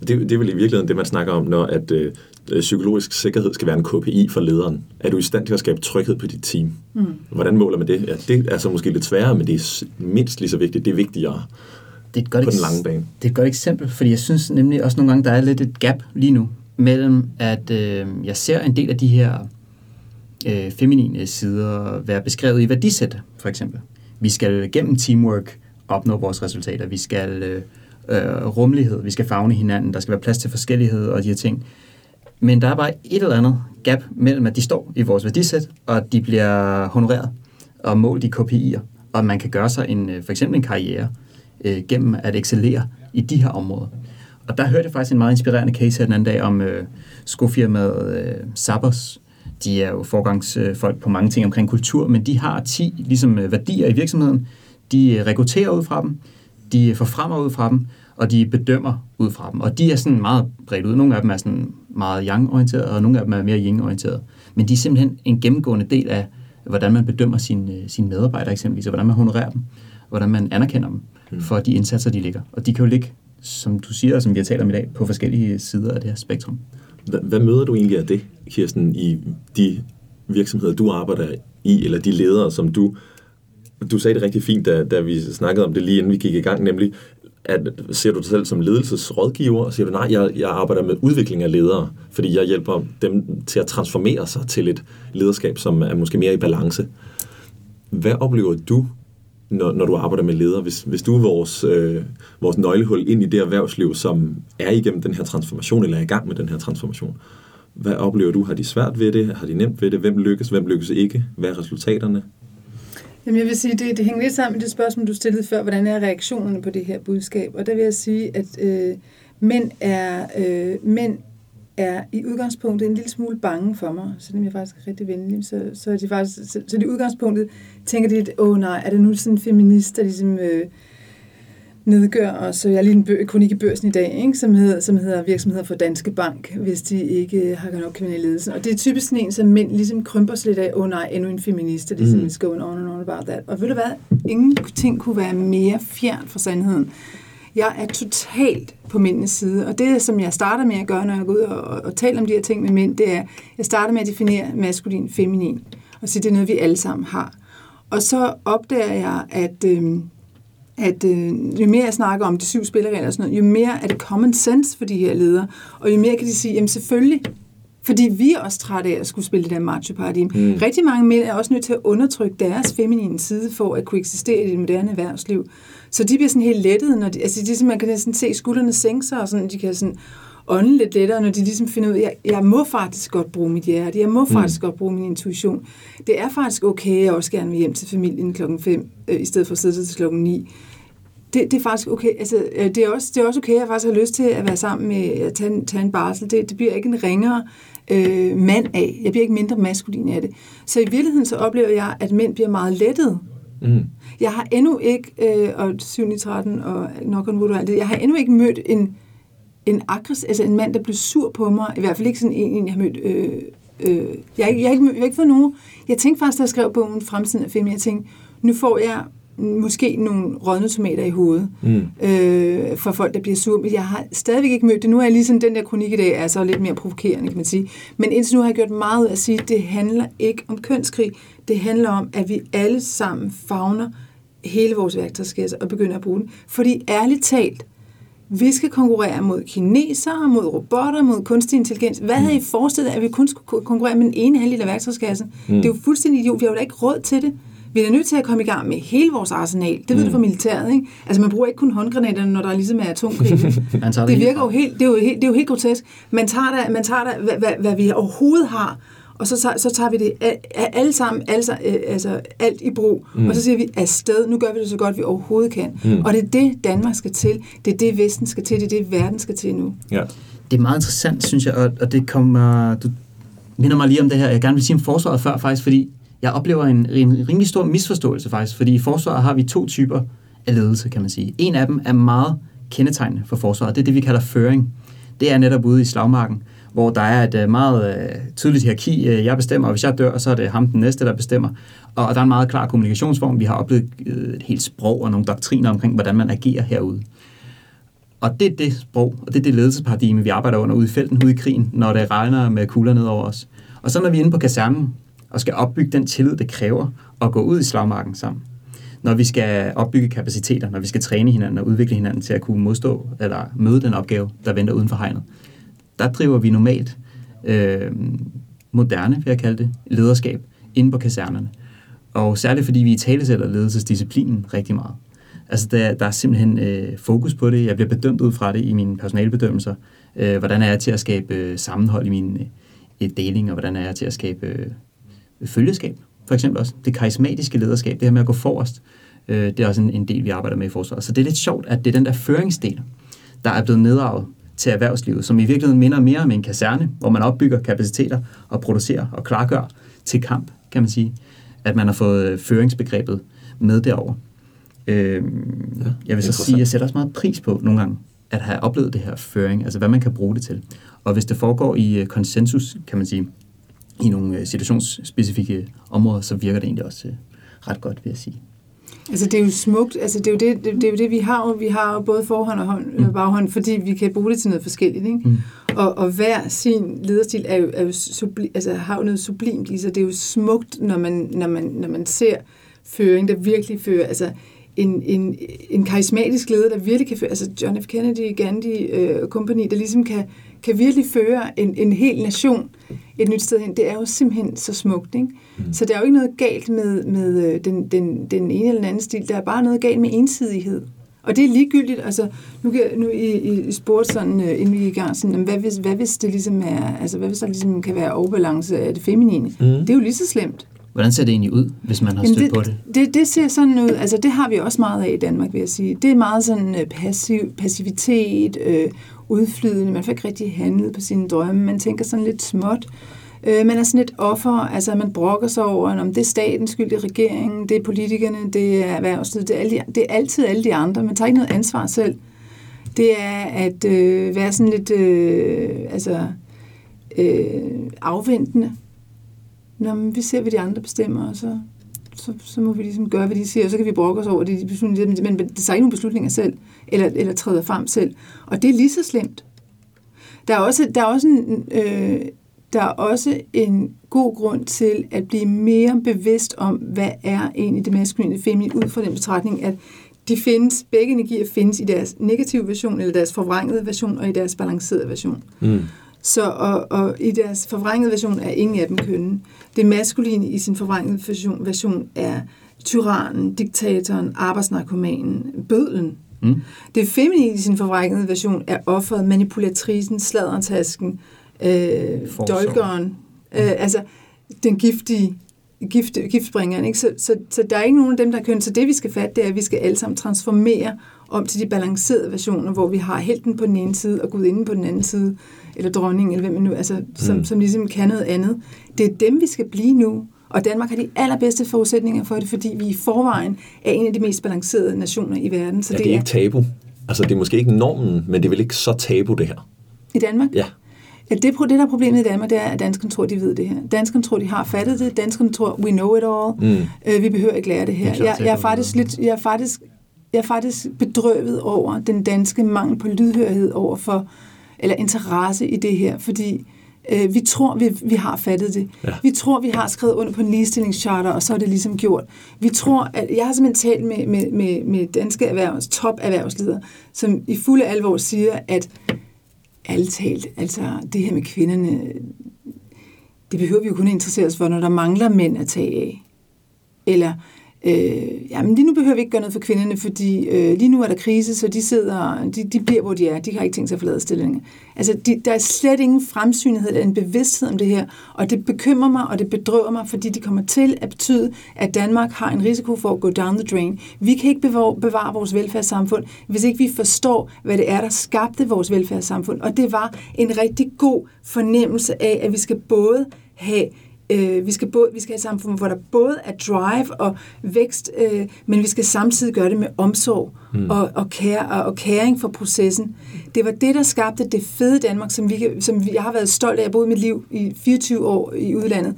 Og det, det er vel i virkeligheden det, man snakker om, når at øh, psykologisk sikkerhed skal være en KPI for lederen. Er du i stand til at skabe tryghed på dit team? Mm. Hvordan måler man det? Ja, det er så måske lidt sværere, men det er mindst lige så vigtigt. Det er vigtigere det er et godt på den lange bane. Det er et godt eksempel, fordi jeg synes nemlig også nogle gange, der er lidt et gap lige nu, mellem at øh, jeg ser en del af de her øh, feminine sider være beskrevet i værdisæt, for eksempel. Vi skal gennem teamwork opnå vores resultater. Vi skal... Øh, øh, rummelighed, vi skal fagne hinanden, der skal være plads til forskellighed og de her ting. Men der er bare et eller andet gap mellem, at de står i vores værdisæt, og at de bliver honoreret og målt i KPI'er, og at man kan gøre sig en, øh, for eksempel en karriere øh, gennem at excellere i de her områder. Og der hørte jeg faktisk en meget inspirerende case her den anden dag om øh, skofirmaet øh, Sabers. De er jo forgangsfolk på mange ting omkring kultur, men de har 10 ligesom, øh, værdier i virksomheden. De øh, rekrutterer ud fra dem, de forfremmer ud fra dem, og de bedømmer ud fra dem. Og de er sådan meget bredt ud. Nogle af dem er sådan meget yang-orienteret, og nogle af dem er mere yin-orienteret. Men de er simpelthen en gennemgående del af, hvordan man bedømmer sine, øh, sine medarbejdere eksempelvis, og hvordan man honorerer dem, og hvordan man anerkender dem mm. for de indsatser, de ligger. Og de kan jo ligge, som du siger, og som vi har talt om i dag, på forskellige sider af det her spektrum. Hvad, hvad møder du egentlig af det, Kirsten, i de virksomheder, du arbejder i, eller de ledere, som du du sagde det rigtig fint, da, da vi snakkede om det lige inden vi gik i gang, nemlig, at ser du dig selv som ledelsesrådgiver, og siger du, nej, jeg, jeg arbejder med udvikling af ledere, fordi jeg hjælper dem til at transformere sig til et lederskab, som er måske mere i balance. Hvad oplever du, når, når du arbejder med ledere? Hvis, hvis du er vores, øh, vores nøglehul ind i det erhvervsliv, som er igennem den her transformation, eller er i gang med den her transformation, hvad oplever du? Har de svært ved det? Har de nemt ved det? Hvem lykkes? Hvem lykkes ikke? Hvad er resultaterne? Jamen jeg vil sige, det, det hænger lidt sammen med det spørgsmål, du stillede før, hvordan er reaktionerne på det her budskab? Og der vil jeg sige, at øh, mænd, er, øh, mænd er i udgangspunktet en lille smule bange for mig, selvom jeg faktisk er rigtig venlig, så, så er de faktisk, så, så de udgangspunktet tænker de, at åh oh, nej, er det nu sådan en feminist, der ligesom øh, nedgør os. Så jeg er lige en bø- kronik i børsen i dag, ikke? Som, hedder, som hedder Virksomheder for Danske Bank, hvis de ikke har nok kvinder i ledelsen. Og det er typisk sådan en, som mænd ligesom krymper sig lidt af, åh oh, nej, endnu en feminist, der ligesom mm. is going on and on about that. Og ved du hvad? Ingenting kunne være mere fjern fra sandheden. Jeg er totalt på mændenes side, og det, som jeg starter med at gøre, når jeg går ud og, og, og taler om de her ting med mænd, det er, jeg starter med at definere maskulin feminin, og sige, det er noget, vi alle sammen har. Og så opdager jeg, at... Øh, at øh, jo mere jeg snakker om de syv spilleregler og sådan noget, jo mere er det common sense for de her ledere, og jo mere kan de sige, jamen selvfølgelig, fordi vi er også trætte af at skulle spille det der macho-paradigme. Mm. Rigtig mange mænd er også nødt til at undertrykke deres feminine side for at kunne eksistere i det moderne erhvervsliv. Så de bliver sådan helt lettet, når de, altså de, man kan næsten se skuldrene sænke sig, og sådan, de kan sådan ånde lidt lettere, når de ligesom finder ud af, jeg, jeg må faktisk godt bruge mit hjerte, jeg må mm. faktisk godt bruge min intuition. Det er faktisk okay, at jeg også gerne vil hjem til familien klokken 5, øh, i stedet for at sidde til klokken 9. Det, det er faktisk okay. Altså, øh, det, er også, det er også okay, at jeg faktisk har lyst til at være sammen med at tage, en, tage en barsel. Det, det bliver ikke en ringere øh, mand af. Jeg bliver ikke mindre maskulin af det. Så i virkeligheden så oplever jeg, at mænd bliver meget lettet. Mm. Jeg har endnu ikke, øh, og 7 i 13 og nok on wood det, jeg har endnu ikke mødt en, en aggressiv, altså en mand, der blev sur på mig. I hvert fald ikke sådan en, jeg har mødt... Øh, øh, jeg, jeg, jeg, ikke, jeg har ikke fået nogen... Jeg tænkte faktisk, da jeg skrev bogen Fremtiden af Fem, jeg tænkte, nu får jeg måske nogle rådne tomater i hovedet mm. øh, for folk, der bliver sure. Men jeg har stadigvæk ikke mødt det. Nu er jeg lige sådan, den der kronik i dag er så lidt mere provokerende, kan man sige. Men indtil nu har jeg gjort meget at sige, at det handler ikke om kønskrig. Det handler om, at vi alle sammen fagner hele vores værktøjskasse og begynder at bruge den. Fordi ærligt talt, vi skal konkurrere mod kinesere, mod robotter, mod kunstig intelligens. Hvad mm. havde I forestillet, at vi kun skulle konkurrere med den ene halvdel af værktøjskassen? Mm. Det er jo fuldstændig idiot. Vi har jo da ikke råd til det. Vi er nødt til at komme i gang med hele vores arsenal. Det ved mm. du fra militæret, ikke? Altså, man bruger ikke kun håndgranaterne, når der ligesom er atomkrig. det virker jo helt, det er jo helt, det er jo helt grotesk. Man tager da, man tager da hvad, hvad, hvad vi overhovedet har, og så, tager- så tager vi det alle sammen, altså, øh, altså alt i brug, mm. og så siger vi afsted, nu gør vi det så godt, vi overhovedet kan. Mm. Og det er det, Danmark skal til, det er det, Vesten skal til, det er det, verden skal til nu. Ja. Det er meget interessant, synes jeg, og, og det kommer... Du minder mig lige om det her, jeg gerne vil sige om forsvaret før faktisk, fordi jeg oplever en, en rimelig stor misforståelse faktisk, fordi i forsvaret har vi to typer af ledelse, kan man sige. En af dem er meget kendetegnende for forsvaret, det er det, vi kalder føring. Det er netop ude i slagmarken, hvor der er et øh, meget øh, tydeligt hierarki. Øh, jeg bestemmer, og hvis jeg dør, så er det ham den næste, der bestemmer. Og, der er en meget klar kommunikationsform. Vi har oplevet et helt sprog og nogle doktriner omkring, hvordan man agerer herude. Og det er det sprog, og det er det ledelsesparadigme, vi arbejder under ude i felten, ude i krigen, når det regner med kugler ned over os. Og så når vi er inde på kasernen og skal opbygge den tillid, det kræver at gå ud i slagmarken sammen. Når vi skal opbygge kapaciteter, når vi skal træne hinanden og udvikle hinanden til at kunne modstå eller møde den opgave, der venter uden for hegnet. Der driver vi normalt øh, moderne, vil jeg kalde det, lederskab inde på kasernerne. Og særligt fordi vi i tale sætter ledelsesdisciplinen rigtig meget. Altså, der, der er simpelthen øh, fokus på det. Jeg bliver bedømt ud fra det i mine personalbedømmelser. Øh, hvordan er jeg til at skabe øh, sammenhold i min øh, deling, og hvordan er jeg til at skabe øh, følgeskab, for eksempel også. Det karismatiske lederskab, det her med at gå forrest, øh, det er også en, en del, vi arbejder med i forsvaret. Så det er lidt sjovt, at det er den der føringsdel, der er blevet nedarvet til erhvervslivet, som i virkeligheden minder mere om en kaserne, hvor man opbygger kapaciteter og producerer og klargør til kamp, kan man sige. At man har fået øh, føringsbegrebet med derover. Øhm, ja, jeg vil så sige, at jeg sætter også meget pris på nogle gange, at have oplevet det her føring, altså hvad man kan bruge det til. Og hvis det foregår i øh, konsensus, kan man sige, i nogle øh, situationsspecifikke områder, så virker det egentlig også øh, ret godt, vil jeg sige. Altså det er jo smukt, altså det er jo det, det, det, er jo det vi har jo, vi har jo både forhånd og hånd, mm. baghånd, fordi vi kan bruge det til noget forskelligt, ikke? Mm. Og, og hver sin lederstil er jo, er jo subli, altså har jo noget sublimt i sig, det er jo smukt, når man, når man, når man ser føring, der virkelig fører, altså en, en, en karismatisk leder, der virkelig kan føre, altså John F. Kennedy, Gandhi øh, Company, der ligesom kan, kan virkelig føre en, en hel nation et nyt sted hen, det er jo simpelthen så smukt. Ikke? Mm. Så der er jo ikke noget galt med, med øh, den, den, den ene eller den anden stil, der er bare noget galt med ensidighed. Og det er ligegyldigt, altså nu, nu i, i, spurgte sådan, uh, inden vi gik i gang, sådan, hvad, hvis, hvad hvis det ligesom er, altså hvad hvis der ligesom kan være overbalance af det feminine? Mm. Det er jo lige så slemt. Hvordan ser det egentlig ud, hvis man har Jamen, stødt på det? Det, det ser sådan ud, altså det har vi også meget af i Danmark, vil jeg sige. Det er meget sådan øh, passiv, passivitet, øh, udflydende, man får ikke rigtig handlet på sine drømme, man tænker sådan lidt småt. Øh, man er sådan lidt offer, altså man brokker sig over, om det er statens skyld, det er regeringen, det er politikerne, det er erhvervslivet, det er, alle de, det er altid alle de andre. Man tager ikke noget ansvar selv. Det er at øh, være sådan lidt øh, altså, øh, afventende. Når vi ser, hvad de andre bestemmer, og så, så, så må vi ligesom gøre, hvad de siger, og så kan vi brokke os over det, de beslutninger, men, men det tager ikke nogen beslutninger selv, eller, eller træder frem selv. Og det er lige så slemt. Der er også, der er også en... Øh, der er også en god grund til at blive mere bevidst om, hvad er egentlig det maskuline og feminine, ud fra den betragtning, at de findes, begge energier findes i deres negative version, eller deres forvrængede version, og i deres balancerede version. Mm. Så, og, og i deres forvrængede version er ingen af dem kønne. Det maskuline i sin forvrængede version, version er tyrannen, diktatoren, arbejdsnarkomanen, bødlen. Mm. Det feminine i sin forvrængede version er offeret, manipulatrisen, sladdertasken, øh, Forsorg. dolkeren, øh, altså den giftige, gift, giftspringeren. Ikke? Så, så, så der er ikke nogen af dem, der er køn. Så det, vi skal fatte, det er, at vi skal alle sammen transformere om til de balancerede versioner, hvor vi har helten på den ene side og Gudinden på den anden side, eller dronningen, eller hvem nu, altså, som, Mm. som ligesom kan noget andet. Det er dem, vi skal blive nu. Og Danmark har de allerbedste forudsætninger for det, fordi vi i forvejen er en af de mest balancerede nationer i verden. Så Ja, det er ikke tabu. Altså, det er måske ikke normen, men det er vel ikke så tabu, det her. I Danmark? Ja. Ja, det, det, der er problemet i Danmark, det er, at danskerne tror, de ved det her. Danskerne tror, de har fattet det. Danskerne tror, we know it all. Mm. Øh, vi behøver ikke lære det her. Det er jeg, det jeg, er faktisk lidt, jeg, er faktisk, jeg er faktisk bedrøvet over den danske mangel på lydhørhed over for, eller interesse i det her, fordi øh, vi tror, vi, vi har fattet det. Ja. Vi tror, vi har skrevet under på en ligestillingscharter, og så er det ligesom gjort. Vi tror, at jeg har simpelthen talt med, med, med, med danske erhvervs, top erhvervsledere, som i fulde alvor siger, at alt talt, altså det her med kvinderne, det behøver vi jo kun interessere os for, når der mangler mænd at tage af. Eller øh, jamen lige nu behøver vi ikke gøre noget for kvinderne, fordi øh, lige nu er der krise, så de sidder, de, de bliver, hvor de er. De har ikke tænkt sig at forlade stillingen. Altså, de, der er slet ingen fremsynighed eller en bevidsthed om det her, og det bekymrer mig, og det bedrøver mig, fordi det kommer til at betyde, at Danmark har en risiko for at gå down the drain. Vi kan ikke bevare, bevare vores velfærdssamfund, hvis ikke vi forstår, hvad det er, der skabte vores velfærdssamfund. Og det var en rigtig god fornemmelse af, at vi skal både have Øh, vi, skal både, vi skal have et samfund, hvor der både er drive og vækst, øh, men vi skal samtidig gøre det med omsorg mm. og, og, care, og, og caring for processen. Det var det, der skabte det fede Danmark, som, vi, som jeg har været stolt af. Jeg boet mit liv i 24 år i udlandet.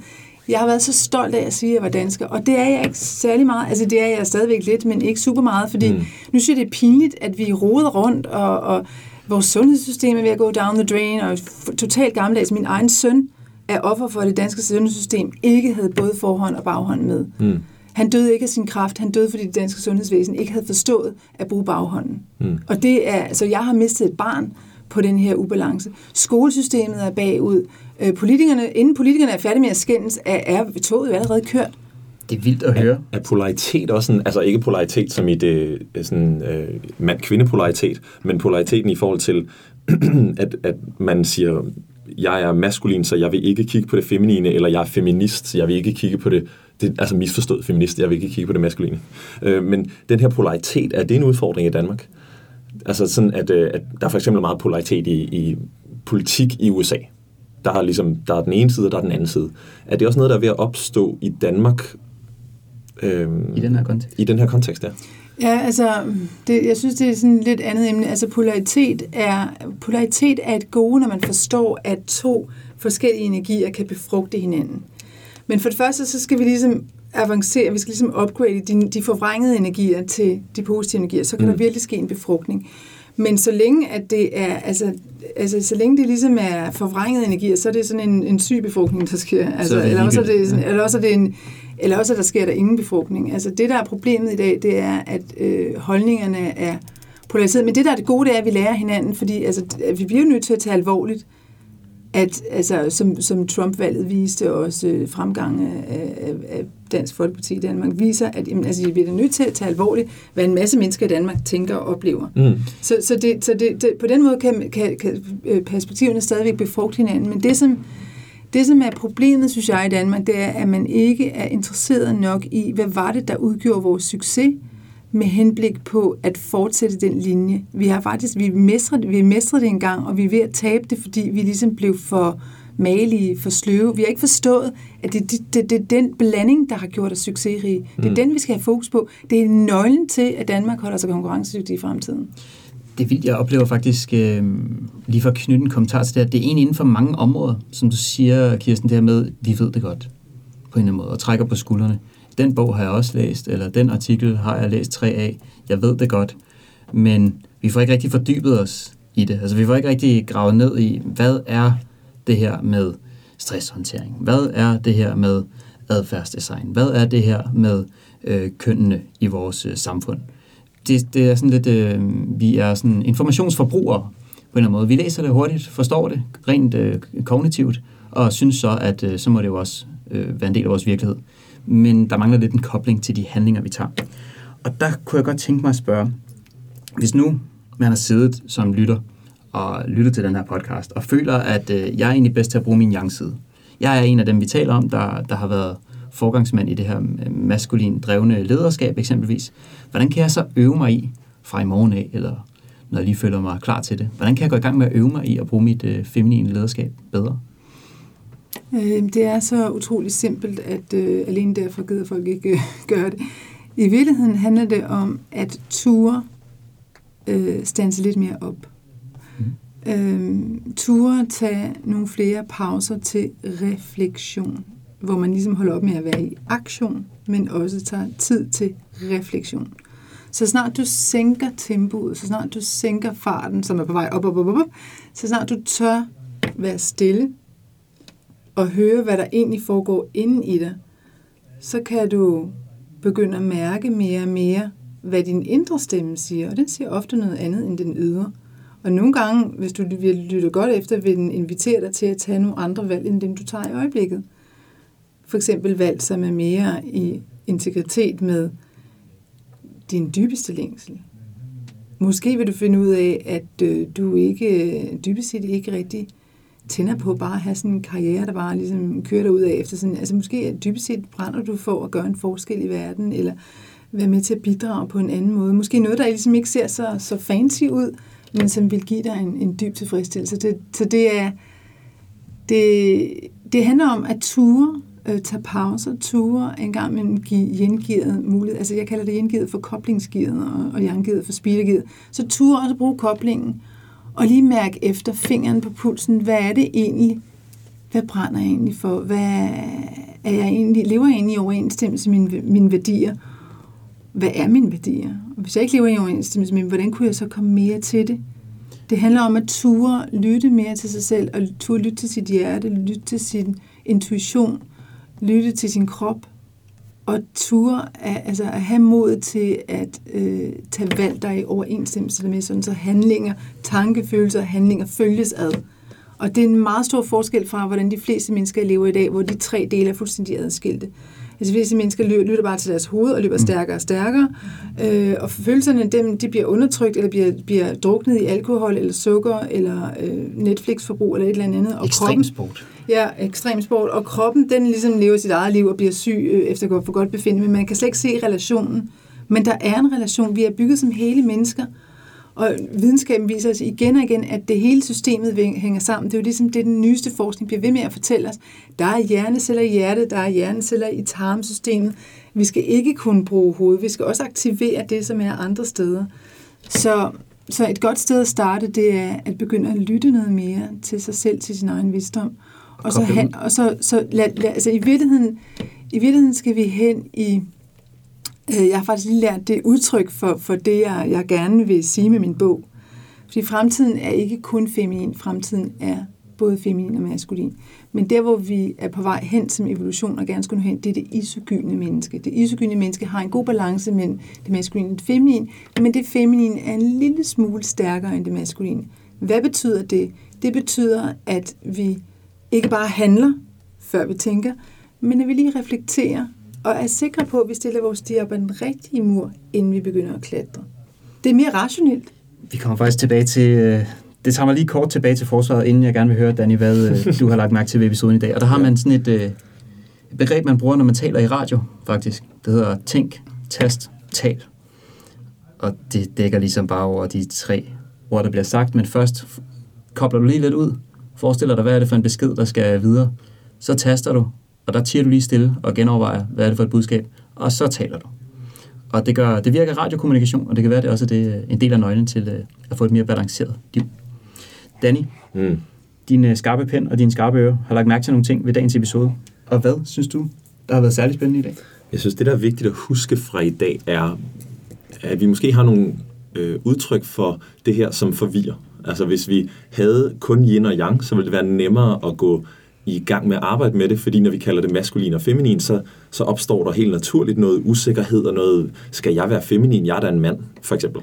Jeg har været så stolt af at sige, at jeg var dansker, og det er jeg ikke særlig meget. Altså det er jeg stadigvæk lidt, men ikke super meget, fordi mm. nu synes jeg, det er pinligt, at vi roder rundt, og, og vores sundhedssystem er ved at gå down the drain, og totalt gammeldags. Min egen søn er offer for, det danske sundhedssystem ikke havde både forhånd og baghånd med. Mm. Han døde ikke af sin kraft, han døde, fordi det danske sundhedsvæsen ikke havde forstået at bruge baghånden. Mm. Og det er, så jeg har mistet et barn på den her ubalance. Skolesystemet er bagud. Øh, politikerne, inden politikerne er færdige med at skændes, er, er toget jo allerede kørt. Det er vildt at høre. Er, er polaritet også en, altså ikke polaritet som i det sådan øh, mand-kvinde polaritet, men polariteten i forhold til, at, at man siger, jeg er maskulin, så jeg vil ikke kigge på det feminine, eller jeg er feminist, så jeg vil ikke kigge på det, det altså misforstået feminist, jeg vil ikke kigge på det maskuline. Øh, men den her polaritet, er det en udfordring i Danmark? Altså sådan, at, øh, at der er for eksempel meget polaritet i, i politik i USA. Der er, ligesom, der er den ene side, og der er den anden side. Er det også noget, der er ved at opstå i Danmark? Øh, I den her kontekst? I den her kontekst, ja. Ja, altså, det, jeg synes, det er sådan et lidt andet emne. Altså, polaritet er, polaritet er et gode, når man forstår, at to forskellige energier kan befrugte hinanden. Men for det første, så skal vi ligesom avancere, vi skal ligesom upgrade de, de forvrængede energier til de positive energier, så kan mm. der virkelig ske en befrugtning. Men så længe, at det er, altså, altså, så længe det ligesom er forvrænget energier, så er det sådan en, en syg befrugtning, der sker. Altså, eller, også er det, sådan, eller også er det en, eller også, at der sker der ingen befrugtning. Altså det, der er problemet i dag, det er, at øh, holdningerne er polariseret. Men det, der er det gode, det er, at vi lærer hinanden, fordi altså, vi bliver nødt til at tage alvorligt, at altså, som, som Trump-valget viste også øh, fremgang af, af, af Dansk Folkeparti i Danmark, viser, at jamen, altså, vi bliver nødt til at tage alvorligt, hvad en masse mennesker i Danmark tænker og oplever. Mm. Så, så, det, så det, det, på den måde kan, kan, kan øh, perspektiverne stadigvæk befrugte hinanden. Men det, som det, som er problemet, synes jeg, i Danmark, det er, at man ikke er interesseret nok i, hvad var det, der udgjorde vores succes, med henblik på at fortsætte den linje. Vi har faktisk, vi mestrede, vi mestrede det engang, og vi er ved at tabe det, fordi vi ligesom blev for malige, for sløve. Vi har ikke forstået, at det, det, det, det er den blanding, der har gjort os succesrige. Det er mm. den, vi skal have fokus på. Det er nøglen til, at Danmark holder sig konkurrencedygtig i fremtiden det er vildt. Jeg oplever faktisk, øh, lige for at knytte en kommentar til det, her, det er egentlig inden for mange områder, som du siger, Kirsten, det her med, vi ved det godt, på en eller anden måde, og trækker på skuldrene. Den bog har jeg også læst, eller den artikel har jeg læst tre af. Jeg ved det godt, men vi får ikke rigtig fordybet os i det. Altså, vi får ikke rigtig gravet ned i, hvad er det her med stresshåndtering? Hvad er det her med adfærdsdesign? Hvad er det her med øh, kønnene i vores øh, samfund? Det, det er sådan lidt, øh, vi er sådan informationsforbrugere på en eller anden måde. Vi læser det hurtigt, forstår det rent øh, kognitivt, og synes så, at øh, så må det jo også øh, være en del af vores virkelighed. Men der mangler lidt en kobling til de handlinger, vi tager. Og der kunne jeg godt tænke mig at spørge, hvis nu man har siddet som lytter og lyttet til den her podcast, og føler, at øh, jeg er egentlig bedst til at bruge min yang-side. Jeg er en af dem, vi taler om, der, der har været forgangsmand i det her maskulin drevne lederskab eksempelvis. Hvordan kan jeg så øve mig i fra i morgen af, eller når jeg lige føler mig klar til det? Hvordan kan jeg gå i gang med at øve mig i at bruge mit øh, feminine lederskab bedre? Øh, det er så utroligt simpelt, at øh, alene derfor gider folk ikke øh, gøre det. I virkeligheden handler det om at ture øh, stanse lidt mere op. Mm. Øh, ture tage nogle flere pauser til refleksion hvor man ligesom holder op med at være i aktion, men også tager tid til refleksion. Så snart du sænker tempoet, så snart du sænker farten, som er på vej op, op, op, op, så snart du tør være stille og høre, hvad der egentlig foregår inden i dig, så kan du begynde at mærke mere og mere, hvad din indre stemme siger, og den siger ofte noget andet end den ydre. Og nogle gange, hvis du vil lytte godt efter, vil den invitere dig til at tage nogle andre valg, end dem du tager i øjeblikket for eksempel valg, som er mere i integritet med din dybeste længsel. Måske vil du finde ud af, at øh, du ikke, øh, dybest set ikke rigtig tænder på bare at have sådan en karriere, der bare ligesom kører dig ud af efter sådan, altså måske dybest set brænder du for at gøre en forskel i verden, eller være med til at bidrage på en anden måde. Måske noget, der ligesom ikke ser så, så fancy ud, men som vil give dig en, en dyb tilfredsstillelse. Det, så det er, det, det handler om at ture, øh, tage pauser, ture, en gang med give gengivet mulighed. Altså jeg kalder det gengivet for koblingsgivet, og, og jangivet for speedergivet. Så ture også bruge koblingen, og lige mærke efter fingeren på pulsen, hvad er det egentlig, hvad brænder jeg egentlig for, hvad er jeg egentlig, lever jeg egentlig i overensstemmelse med mine, mine værdier, hvad er mine værdier? Og hvis jeg ikke lever i overensstemmelse med dem, hvordan kunne jeg så komme mere til det? Det handler om at ture lytte mere til sig selv, og ture lytte til sit hjerte, lytte til sin intuition, lytte til sin krop, og ture at, altså at have mod til at øh, tage valg, der er i overensstemmelse med, sådan så handlinger, tankefølelser og handlinger følges ad. Og det er en meget stor forskel fra, hvordan de fleste mennesker lever i dag, hvor de tre dele er fuldstændig adskilte. Altså visse mennesker lytter bare til deres hoved og løber mm. stærkere og stærkere, øh, og følelserne dem, de bliver undertrykt, eller bliver, bliver druknet i alkohol, eller sukker, eller øh, Netflix-forbrug, eller et eller andet. Og Ekstremsport. Ja, ekstremsport. Og kroppen, den ligesom lever sit eget liv og bliver syg øh, efter for godt befindende, men man kan slet ikke se relationen. Men der er en relation. Vi er bygget som hele mennesker, og videnskaben viser os igen og igen, at det hele systemet hænger sammen. Det er jo ligesom det, den nyeste forskning bliver ved med at fortælle os. Der er hjerneceller i hjertet, der er hjerneceller i tarmsystemet. Vi skal ikke kun bruge hovedet, vi skal også aktivere det, som er andre steder. Så, så et godt sted at starte, det er at begynde at lytte noget mere til sig selv, til sin egen visdom. Og så, han, og så, så lad, lad, altså i virkeligheden, i virkeligheden skal vi hen i Øh, jeg har faktisk lige lært det udtryk for, for det, jeg, jeg gerne vil sige med min bog. Fordi fremtiden er ikke kun feminin, fremtiden er både feminin og maskulin. Men der, hvor vi er på vej hen som evolution og gerne skulle hen, det er det isogyne menneske. Det isogyne menneske har en god balance mellem det maskuline og det feminine, men det feminine er en lille smule stærkere end det maskuline. Hvad betyder det? Det betyder, at vi ikke bare handler, før vi tænker, men at vi lige reflekterer og er sikre på, at vi stiller vores stier på den rigtige mur, inden vi begynder at klatre. Det er mere rationelt. Vi kommer faktisk tilbage til... Øh, det tager mig lige kort tilbage til forsvaret, inden jeg gerne vil høre, Danny, hvad øh, du har lagt mærke til ved episoden i dag. Og der har man sådan et, øh, begreb, man bruger, når man taler i radio, faktisk. Det hedder tænk, tast, tal. Og det dækker ligesom bare over de tre ord, der bliver sagt. Men først kobler du lige lidt ud. Forestiller dig, hvad er det for en besked, der skal videre. Så taster du, og der tiger du lige stille og genovervejer, hvad er det for et budskab, og så taler du. Og det, gør, det virker radiokommunikation, og det kan være, det også det er en del af nøglen til øh, at få et mere balanceret liv. Danny, mm. din øh, skarpe pen og dine skarpe ører har lagt mærke til nogle ting ved dagens episode. Og hvad synes du, der har været særlig spændende i dag? Jeg synes, det der er vigtigt at huske fra i dag er, at vi måske har nogle øh, udtryk for det her, som forvirrer. Altså hvis vi havde kun yin og yang, så ville det være nemmere at gå i gang med at arbejde med det, fordi når vi kalder det maskulin og feminin, så, så opstår der helt naturligt noget usikkerhed og noget, skal jeg være feminin, jeg er da en mand, for eksempel.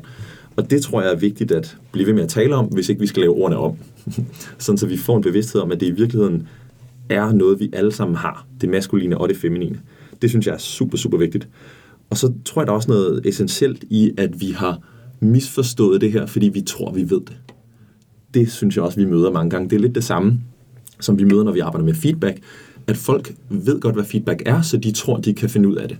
Og det tror jeg er vigtigt at blive ved med at tale om, hvis ikke vi skal lave ordene om. Sådan så vi får en bevidsthed om, at det i virkeligheden er noget, vi alle sammen har, det maskuline og det feminine. Det synes jeg er super, super vigtigt. Og så tror jeg, der er også noget essentielt i, at vi har misforstået det her, fordi vi tror, vi ved det. Det synes jeg også, vi møder mange gange. Det er lidt det samme, som vi møder, når vi arbejder med feedback, at folk ved godt, hvad feedback er, så de tror, de kan finde ud af det.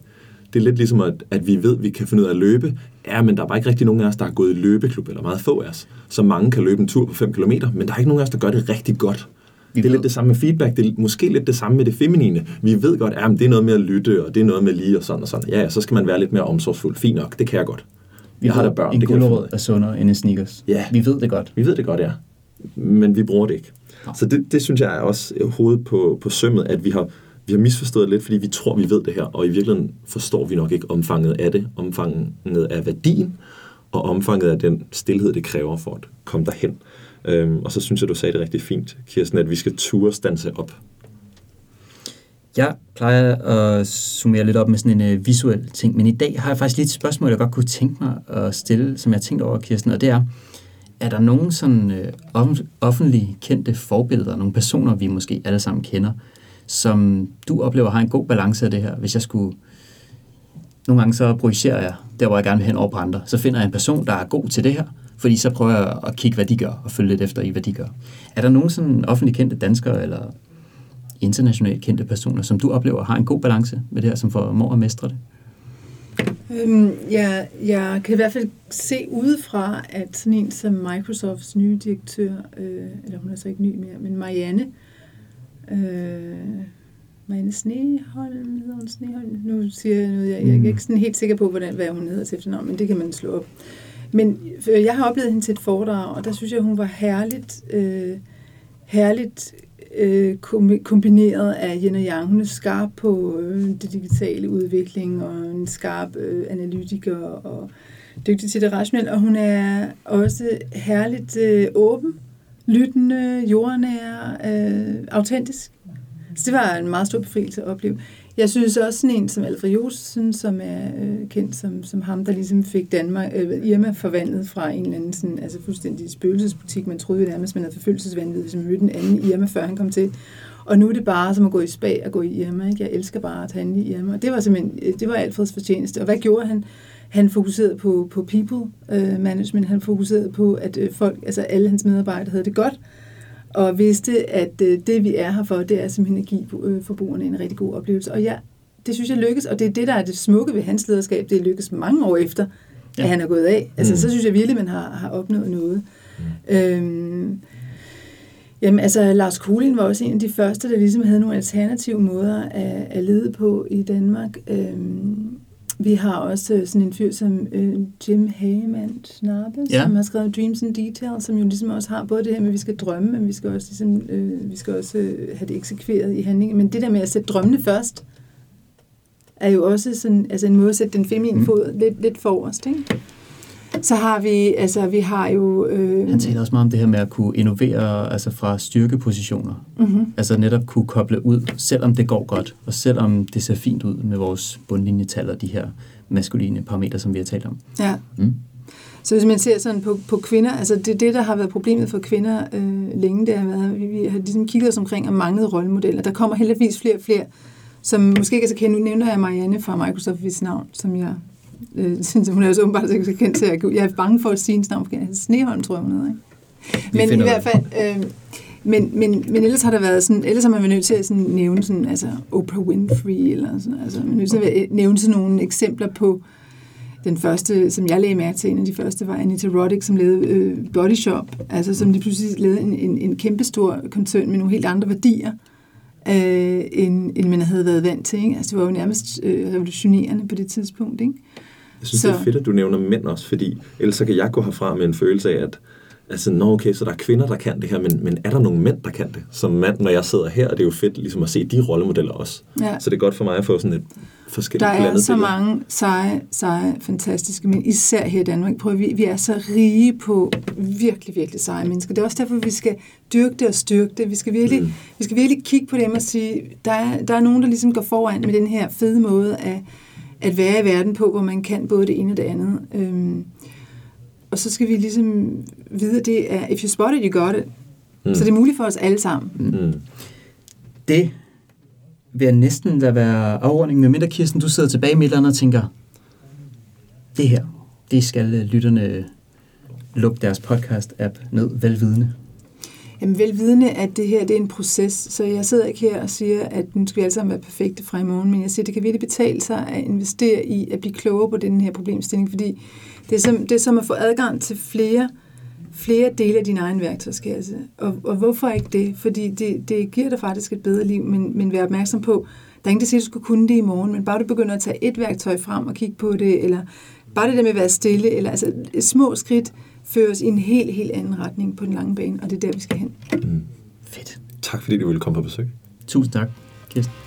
Det er lidt ligesom, at, at vi ved, at vi kan finde ud af at løbe. Ja, men der er bare ikke rigtig nogen af os, der har gået i løbeklub, eller meget få af os. Så mange kan løbe en tur på 5 km, men der er ikke nogen af os, der gør det rigtig godt. Vi det er ved. lidt det samme med feedback, det er måske lidt det samme med det feminine. Vi ved godt, at det er noget med at lytte, og det er noget med lige og sådan og sådan. Ja, ja, så skal man være lidt mere omsorgsfuld. Fint nok, det kan jeg godt. Vi jeg har da børn. En gulerod er sundere end en sneakers. Ja. Vi ved det godt. Vi ved det godt, ja. Men vi bruger det ikke. Så det, det synes jeg er også hovedet på, på sømmet, at vi har, vi har misforstået lidt, fordi vi tror, vi ved det her, og i virkeligheden forstår vi nok ikke omfanget af det, omfanget af værdien, og omfanget af den stillhed, det kræver for at komme derhen. Øhm, og så synes jeg, du sagde det rigtig fint, Kirsten, at vi skal ture stanse op. Jeg plejer at summere lidt op med sådan en uh, visuel ting, men i dag har jeg faktisk lige et spørgsmål, jeg godt kunne tænke mig at stille, som jeg har tænkt over, Kirsten, og det er, er der nogen sådan øh, offentlige kendte forbilleder, nogle personer, vi måske alle sammen kender, som du oplever har en god balance af det her? Hvis jeg skulle nogle gange så projicerer jeg der, hvor jeg gerne vil hen over på andre. Så finder jeg en person, der er god til det her, fordi så prøver jeg at kigge, hvad de gør, og følge lidt efter i, hvad de gør. Er der nogen sådan offentlig kendte danskere, eller internationalt kendte personer, som du oplever har en god balance med det her, som formår at mestre det? Øhm, jeg, jeg kan i hvert fald se udefra, at sådan en som Microsofts nye direktør, øh, eller hun er så ikke ny mere, men Marianne, øh, Marianne Sneholm, hedder hun Sneholm? Nu siger jeg noget, jeg, jeg er ikke sådan helt sikker på, hvordan, hvad hun hedder til efternavn, men det kan man slå op. Men øh, jeg har oplevet hende til et foredrag, og der synes jeg, hun var herligt, øh, herligt øh, kombineret af Yin og Yang. Hun er skarp på øh, det digitale udvikling, og en skarp øh, analytiker, og dygtig til det rationelle, og hun er også herligt øh, åben, lyttende, jordnær, øh, autentisk. Så det var en meget stor befrielse at opleve. Jeg synes også sådan en som Alfred Josefsen, som er øh, kendt som, som ham, der ligesom fik Danmark, øh, Irma forvandlet fra en eller anden sådan, altså fuldstændig spøgelsesbutik. Man troede jo nærmest, man havde forfølgelsesvanvid, hvis man mødte en anden Irma, før han kom til. Og nu er det bare som at gå i spag og gå i Irma. Ikke? Jeg elsker bare at handle i Irma. Det var simpelthen, øh, det var Alfreds fortjeneste. Og hvad gjorde han? Han fokuserede på, på people øh, management. Han fokuserede på, at øh, folk, altså alle hans medarbejdere havde det godt og vidste, at øh, det vi er her for, det er simpelthen at give øh, forbrugerne en rigtig god oplevelse. Og ja, det synes jeg lykkes, og det er det, der er det smukke ved hans lederskab. Det lykkes mange år efter, ja. at han er gået af. Altså, mm. så synes jeg virkelig, man har, har opnået noget. Mm. Øhm, jamen, altså, Lars Kuhlin var også en af de første, der ligesom havde nogle alternative måder at, at lede på i Danmark. Øhm, vi har også øh, sådan en fyr som øh, Jim Hageman Snappe, ja. som har skrevet Dreams and Details, som jo ligesom også har både det her med, at vi skal drømme, men vi skal også, ligesom, øh, vi skal også øh, have det eksekveret i handling. Men det der med at sætte drømmene først, er jo også sådan, altså en måde at sætte den feminine mm. fod lidt, lidt forrest. Ikke? Så har vi, altså vi har jo... Øh... Han taler også meget om det her med at kunne innovere altså fra styrkepositioner. Mm-hmm. Altså netop kunne koble ud, selvom det går godt, og selvom det ser fint ud med vores bundlinjetal og de her maskuline parametre, som vi har talt om. Ja. Mm. Så hvis man ser sådan på, på kvinder, altså det det, der har været problemet for kvinder øh, længe, det har været, vi, vi har ligesom kigget os omkring og manglet rollemodeller. Der kommer heldigvis flere og flere, som måske ikke er så kendt. Nu nævner jeg Marianne fra Microsoft, hvis navn, som jeg øh, hun er jo så åbenbart ikke kendt til at Jeg er bange for at sige hendes navn, Sneholm, tror jeg, hun hedder. Ikke? Men i hvert fald... Øh, men, men, men ellers har der været sådan, ellers har man været nødt til at sådan nævne sådan, altså Oprah Winfrey, eller sådan, altså man er nødt til at nævne sådan nogle eksempler på, den første, som jeg lagde mærke til, en af de første, var Anita Roddick, som lavede øh, Body Shop, altså som lige pludselig lavede en, en, en kæmpestor koncern med nogle helt andre værdier, øh, end, end man havde været vant til. Ikke? Altså det var jo nærmest øh, revolutionerende på det tidspunkt. Ikke? Jeg synes, så. det er fedt, at du nævner mænd også, fordi ellers så kan jeg gå herfra med en følelse af, at altså, nå okay, så der er kvinder, der kan det her, men, men er der nogle mænd, der kan det? Som mand, når jeg sidder her, og det er jo fedt ligesom at se de rollemodeller også. Ja. Så det er godt for mig at få sådan et forskelligt Der er så mange seje, seje, fantastiske mænd, især her i Danmark. Prøv, vi, vi er så rige på virkelig, virkelig seje mennesker. Det er også derfor, vi skal dyrke det og styrke det. Vi skal virkelig, mm. vi skal virkelig kigge på dem og sige, der er, der er nogen, der ligesom går foran med den her fede måde at at være i verden på, hvor man kan både det ene og det andet. Øhm, og så skal vi ligesom vide, at det er, if you spot it, you got it. Mm. Så det er muligt for os alle sammen. Mm. Det vil jeg næsten lade være afrunding, med mindre Kirsten, du sidder tilbage med et eller andet og tænker, det her, det skal lytterne lukke deres podcast-app ned velvidende. Jamen velvidende, at det her det er en proces, så jeg sidder ikke her og siger, at nu skal vi alle sammen være perfekte fra i morgen, men jeg siger, at det kan virkelig betale sig at investere i at blive klogere på den her problemstilling, fordi det er som, det er som at få adgang til flere, flere dele af din egen værktøjskasse. Og, og hvorfor ikke det? Fordi det, det giver dig faktisk et bedre liv, men, men vær opmærksom på, der er ingen, der siger, at du skulle kunne det i morgen, men bare du begynder at tage et værktøj frem og kigge på det, eller bare det der med at være stille, eller altså små skridt, føre os i en helt, helt anden retning på den lange bane, og det er der, vi skal hen. Mm. Fedt. Tak fordi du ville komme på besøg. Tusind tak, Kirsten.